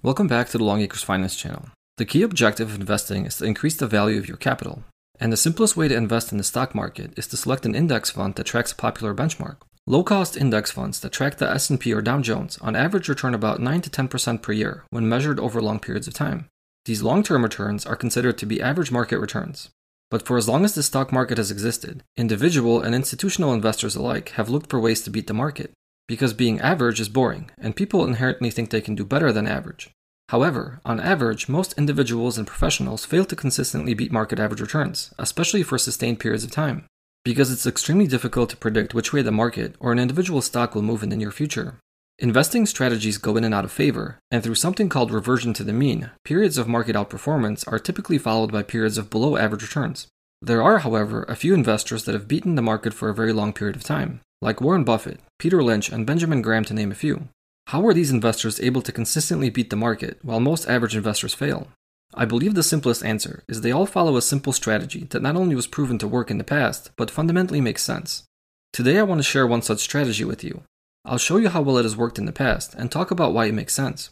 Welcome back to the Longacres Finance channel. The key objective of investing is to increase the value of your capital. And the simplest way to invest in the stock market is to select an index fund that tracks a popular benchmark. Low-cost index funds that track the S&P or Dow Jones on average return about 9 to 10% per year when measured over long periods of time. These long-term returns are considered to be average market returns. But for as long as the stock market has existed, individual and institutional investors alike have looked for ways to beat the market because being average is boring, and people inherently think they can do better than average. However, on average, most individuals and professionals fail to consistently beat market average returns, especially for sustained periods of time, because it's extremely difficult to predict which way the market or an individual stock will move in the near future. Investing strategies go in and out of favor, and through something called reversion to the mean, periods of market outperformance are typically followed by periods of below average returns. There are, however, a few investors that have beaten the market for a very long period of time, like Warren Buffett, Peter Lynch, and Benjamin Graham, to name a few. How are these investors able to consistently beat the market while most average investors fail? I believe the simplest answer is they all follow a simple strategy that not only was proven to work in the past, but fundamentally makes sense. Today I want to share one such strategy with you. I'll show you how well it has worked in the past and talk about why it makes sense.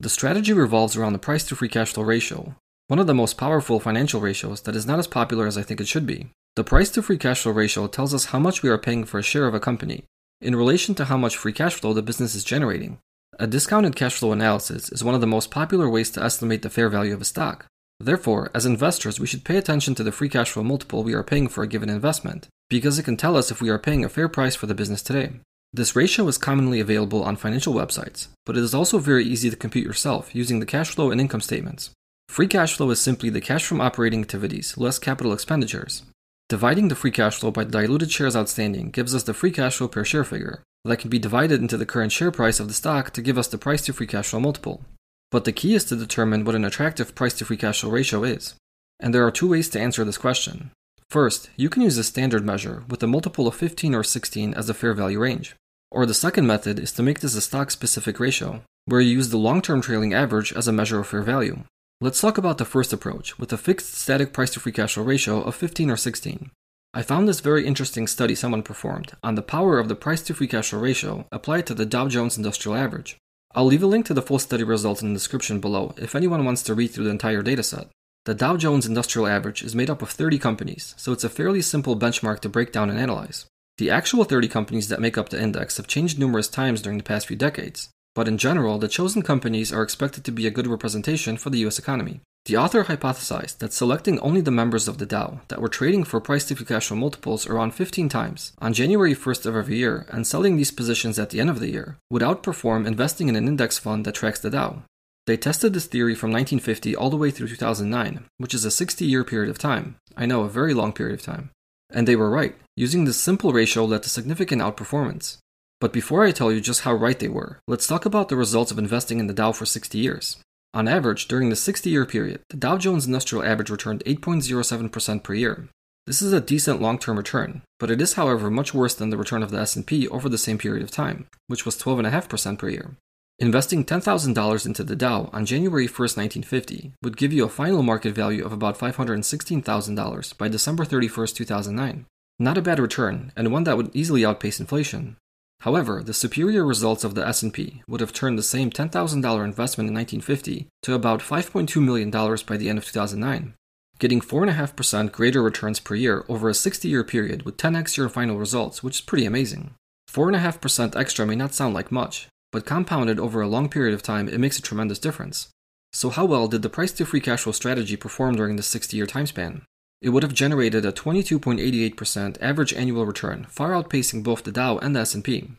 The strategy revolves around the price to free cash flow ratio, one of the most powerful financial ratios that is not as popular as I think it should be. The price to free cash flow ratio tells us how much we are paying for a share of a company in relation to how much free cash flow the business is generating. A discounted cash flow analysis is one of the most popular ways to estimate the fair value of a stock. Therefore, as investors, we should pay attention to the free cash flow multiple we are paying for a given investment, because it can tell us if we are paying a fair price for the business today. This ratio is commonly available on financial websites, but it is also very easy to compute yourself using the cash flow and income statements. Free cash flow is simply the cash from operating activities less capital expenditures. Dividing the free cash flow by diluted shares outstanding gives us the free cash flow per share figure that can be divided into the current share price of the stock to give us the price to free cash flow multiple. But the key is to determine what an attractive price to free cash flow ratio is. And there are two ways to answer this question. First, you can use a standard measure with a multiple of 15 or 16 as the fair value range. Or the second method is to make this a stock specific ratio, where you use the long term trailing average as a measure of fair value. Let's talk about the first approach with a fixed static price to free cash flow ratio of 15 or 16. I found this very interesting study someone performed on the power of the price to free cash flow ratio applied to the Dow Jones Industrial Average. I'll leave a link to the full study results in the description below if anyone wants to read through the entire dataset. The Dow Jones Industrial Average is made up of 30 companies, so it's a fairly simple benchmark to break down and analyze. The actual 30 companies that make up the index have changed numerous times during the past few decades, but in general, the chosen companies are expected to be a good representation for the US economy. The author hypothesized that selecting only the members of the Dow that were trading for price to cash flow multiples around 15 times on January 1st of every year and selling these positions at the end of the year would outperform investing in an index fund that tracks the Dow. They tested this theory from 1950 all the way through 2009, which is a 60 year period of time. I know, a very long period of time. And they were right. Using this simple ratio led to significant outperformance. But before I tell you just how right they were, let's talk about the results of investing in the Dow for 60 years. On average, during the 60 year period, the Dow Jones Industrial Average returned 8.07% per year. This is a decent long-term return, but it is however much worse than the return of the S&P over the same period of time, which was 12.5% per year. Investing $10,000 into the Dow on January 1, 1950 would give you a final market value of about $516,000 by December 31, 2009. Not a bad return, and one that would easily outpace inflation. However, the superior results of the S&P would have turned the same $10,000 investment in 1950 to about $5.2 million by the end of 2009, getting 4.5% greater returns per year over a 60-year period with 10x your final results, which is pretty amazing. 4.5% extra may not sound like much, but compounded over a long period of time, it makes a tremendous difference. So how well did the price to free cash flow strategy perform during the 60-year time span? It would have generated a 22.88% average annual return, far outpacing both the Dow and the S&P.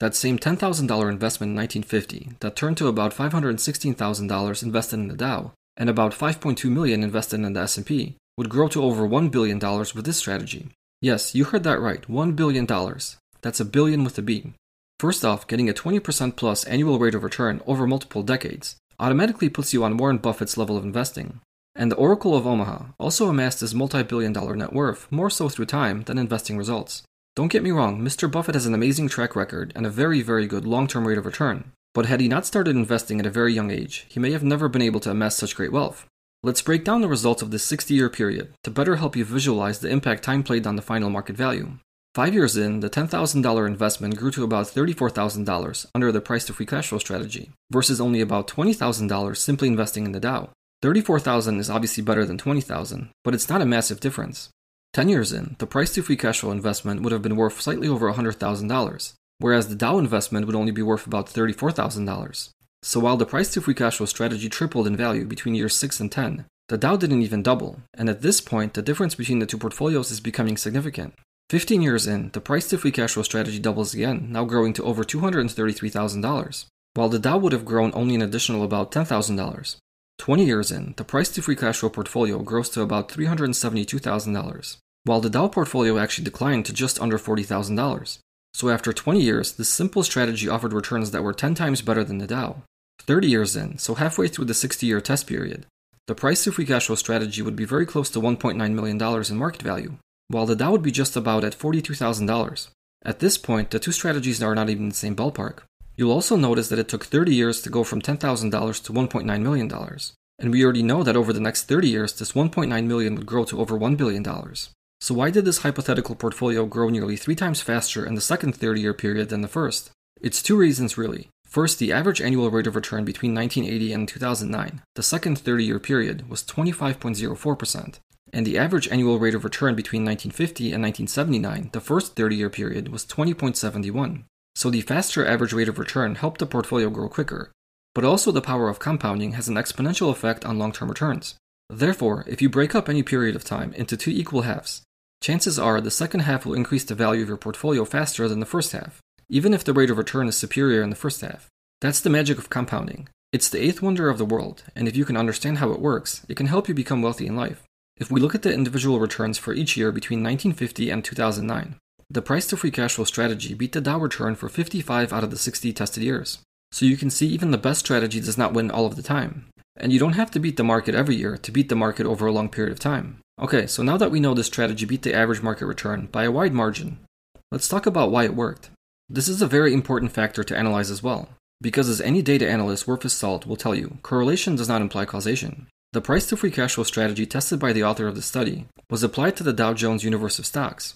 That same $10,000 investment in 1950 that turned to about $516,000 invested in the Dow and about 5.2 million invested in the S&P would grow to over $1 billion with this strategy. Yes, you heard that right, $1 billion. That's a billion with a B. First off, getting a 20% plus annual rate of return over multiple decades, automatically puts you on Warren Buffett's level of investing. And the Oracle of Omaha also amassed his multi billion dollar net worth more so through time than investing results. Don't get me wrong, Mr. Buffett has an amazing track record and a very, very good long term rate of return. But had he not started investing at a very young age, he may have never been able to amass such great wealth. Let's break down the results of this 60 year period to better help you visualize the impact time played on the final market value. Five years in, the $10,000 investment grew to about $34,000 under the price to free cash flow strategy, versus only about $20,000 simply investing in the Dow. 34,000 is obviously better than 20,000, but it's not a massive difference. 10 years in, the price to free cash flow investment would have been worth slightly over $100,000, whereas the Dow investment would only be worth about $34,000. So while the price to free cash flow strategy tripled in value between years 6 and 10, the Dow didn't even double, and at this point, the difference between the two portfolios is becoming significant. 15 years in, the price to free cash flow strategy doubles again, now growing to over $233,000, while the Dow would have grown only an additional about $10,000. 20 years in, the price to free cash flow portfolio grows to about $372,000, while the Dow portfolio actually declined to just under $40,000. So after 20 years, this simple strategy offered returns that were 10 times better than the Dow. 30 years in, so halfway through the 60 year test period, the price to free cash flow strategy would be very close to $1.9 million in market value, while the Dow would be just about at $42,000. At this point, the two strategies are not even in the same ballpark. You'll also notice that it took 30 years to go from $10,000 to $1.9 million. And we already know that over the next 30 years, this 1.9 million would grow to over $1 billion. So why did this hypothetical portfolio grow nearly three times faster in the second 30 year period than the first? It's two reasons really. First, the average annual rate of return between 1980 and 2009, the second 30 year period, was 25.04% and the average annual rate of return between 1950 and 1979, the first 30 year period, was 20.71. So the faster average rate of return helped the portfolio grow quicker, but also the power of compounding has an exponential effect on long term returns. Therefore, if you break up any period of time into two equal halves, chances are the second half will increase the value of your portfolio faster than the first half, even if the rate of return is superior in the first half. That's the magic of compounding. It's the eighth wonder of the world, and if you can understand how it works, it can help you become wealthy in life. If we look at the individual returns for each year between 1950 and 2009, the price to free cash flow strategy beat the Dow return for 55 out of the 60 tested years. So you can see even the best strategy does not win all of the time. And you don't have to beat the market every year to beat the market over a long period of time. Okay, so now that we know this strategy beat the average market return by a wide margin, let's talk about why it worked. This is a very important factor to analyze as well, because as any data analyst worth his salt will tell you, correlation does not imply causation. The price to free cash flow strategy tested by the author of the study was applied to the Dow Jones universe of stocks.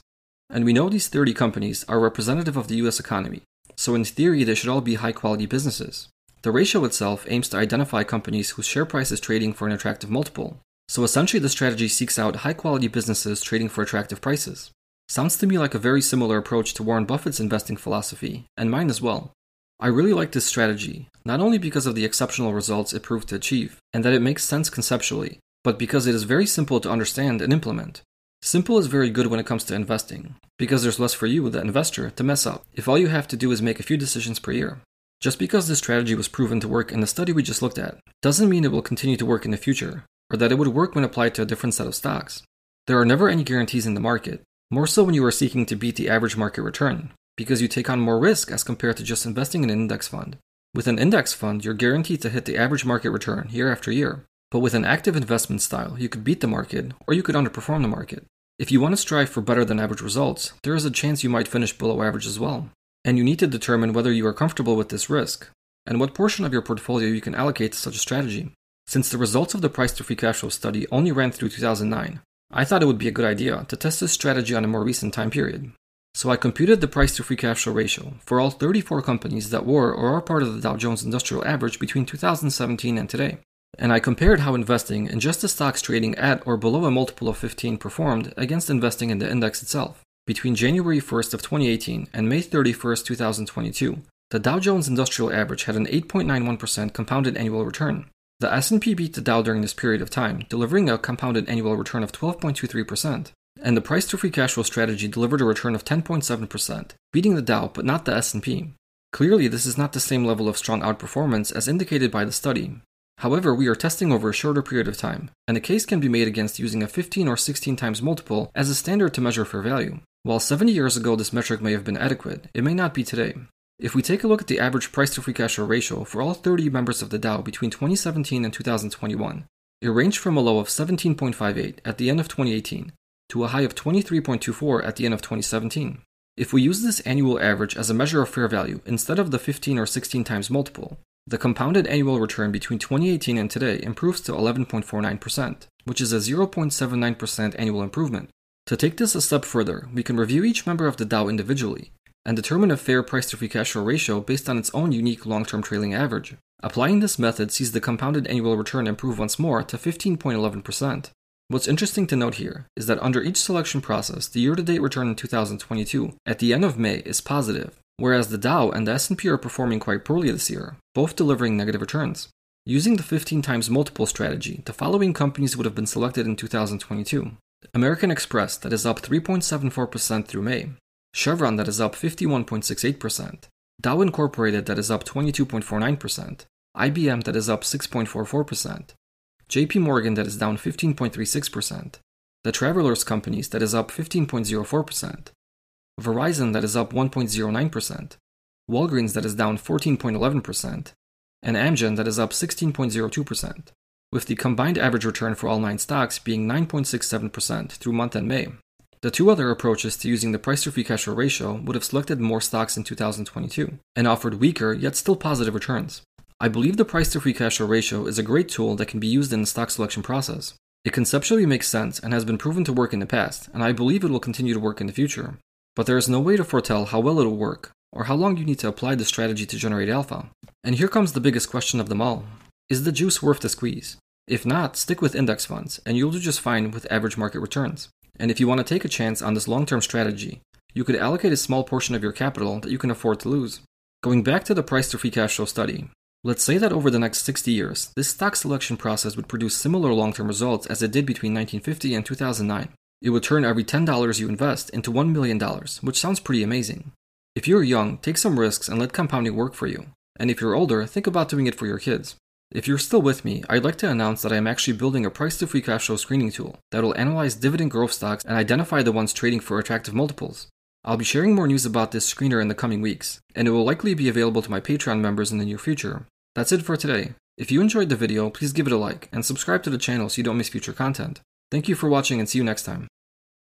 And we know these 30 companies are representative of the US economy, so in theory they should all be high quality businesses. The ratio itself aims to identify companies whose share price is trading for an attractive multiple. So essentially, the strategy seeks out high quality businesses trading for attractive prices. Sounds to me like a very similar approach to Warren Buffett's investing philosophy, and mine as well. I really like this strategy, not only because of the exceptional results it proved to achieve, and that it makes sense conceptually, but because it is very simple to understand and implement. Simple is very good when it comes to investing, because there's less for you, the investor, to mess up if all you have to do is make a few decisions per year. Just because this strategy was proven to work in the study we just looked at, doesn't mean it will continue to work in the future, or that it would work when applied to a different set of stocks. There are never any guarantees in the market, more so when you are seeking to beat the average market return, because you take on more risk as compared to just investing in an index fund. With an index fund, you're guaranteed to hit the average market return year after year. But with an active investment style, you could beat the market or you could underperform the market. If you want to strive for better than average results, there is a chance you might finish below average as well. And you need to determine whether you are comfortable with this risk and what portion of your portfolio you can allocate to such a strategy. Since the results of the price to free cash flow study only ran through 2009, I thought it would be a good idea to test this strategy on a more recent time period. So I computed the price to free cash flow ratio for all 34 companies that were or are part of the Dow Jones Industrial Average between 2017 and today. And I compared how investing in just the stocks trading at or below a multiple of 15 performed against investing in the index itself. Between January 1st of 2018 and May 31st, 2022, the Dow Jones Industrial Average had an 8.91% compounded annual return. The S&P beat the Dow during this period of time, delivering a compounded annual return of 12.23% and the price to free cash flow strategy delivered a return of 10.7%, beating the Dow but not the S&P. Clearly, this is not the same level of strong outperformance as indicated by the study. However, we are testing over a shorter period of time, and a case can be made against using a 15 or 16 times multiple as a standard to measure fair value. While 70 years ago this metric may have been adequate, it may not be today. If we take a look at the average price to free cash flow ratio for all 30 members of the Dow between 2017 and 2021, it ranged from a low of 17.58 at the end of 2018 to a high of 23.24 at the end of 2017. If we use this annual average as a measure of fair value instead of the 15 or 16 times multiple, the compounded annual return between 2018 and today improves to 11.49%, which is a 0.79% annual improvement. To take this a step further, we can review each member of the Dow individually and determine a fair price to free cash flow ratio based on its own unique long term trailing average. Applying this method sees the compounded annual return improve once more to 15.11%. What's interesting to note here is that under each selection process, the year-to-date return in 2022 at the end of May is positive, whereas the Dow and the S&P are performing quite poorly this year, both delivering negative returns. Using the 15 times multiple strategy, the following companies would have been selected in 2022. American Express that is up 3.74% through May, Chevron that is up 51.68%, Dow Incorporated that is up 22.49%, IBM that is up 6.44%, JP Morgan that is down 15.36%, the Travelers companies that is up 15.04%, Verizon that is up 1.09%, Walgreens that is down 14.11%, and Amgen that is up 16.02%, with the combined average return for all nine stocks being 9.67% through month end May. The two other approaches to using the price to free cash flow ratio would have selected more stocks in 2022 and offered weaker yet still positive returns. I believe the price to free cash flow ratio is a great tool that can be used in the stock selection process. It conceptually makes sense and has been proven to work in the past, and I believe it will continue to work in the future. But there is no way to foretell how well it will work, or how long you need to apply the strategy to generate alpha. And here comes the biggest question of them all Is the juice worth the squeeze? If not, stick with index funds, and you'll do just fine with average market returns. And if you want to take a chance on this long term strategy, you could allocate a small portion of your capital that you can afford to lose. Going back to the price to free cash flow study, let's say that over the next 60 years, this stock selection process would produce similar long term results as it did between 1950 and 2009. It would turn every $10 you invest into $1 million, which sounds pretty amazing. If you're young, take some risks and let compounding work for you. And if you're older, think about doing it for your kids. If you're still with me, I'd like to announce that I am actually building a price to free cash flow screening tool that will analyze dividend growth stocks and identify the ones trading for attractive multiples. I'll be sharing more news about this screener in the coming weeks, and it will likely be available to my Patreon members in the near future. That's it for today. If you enjoyed the video, please give it a like and subscribe to the channel so you don't miss future content. Thank you for watching and see you next time.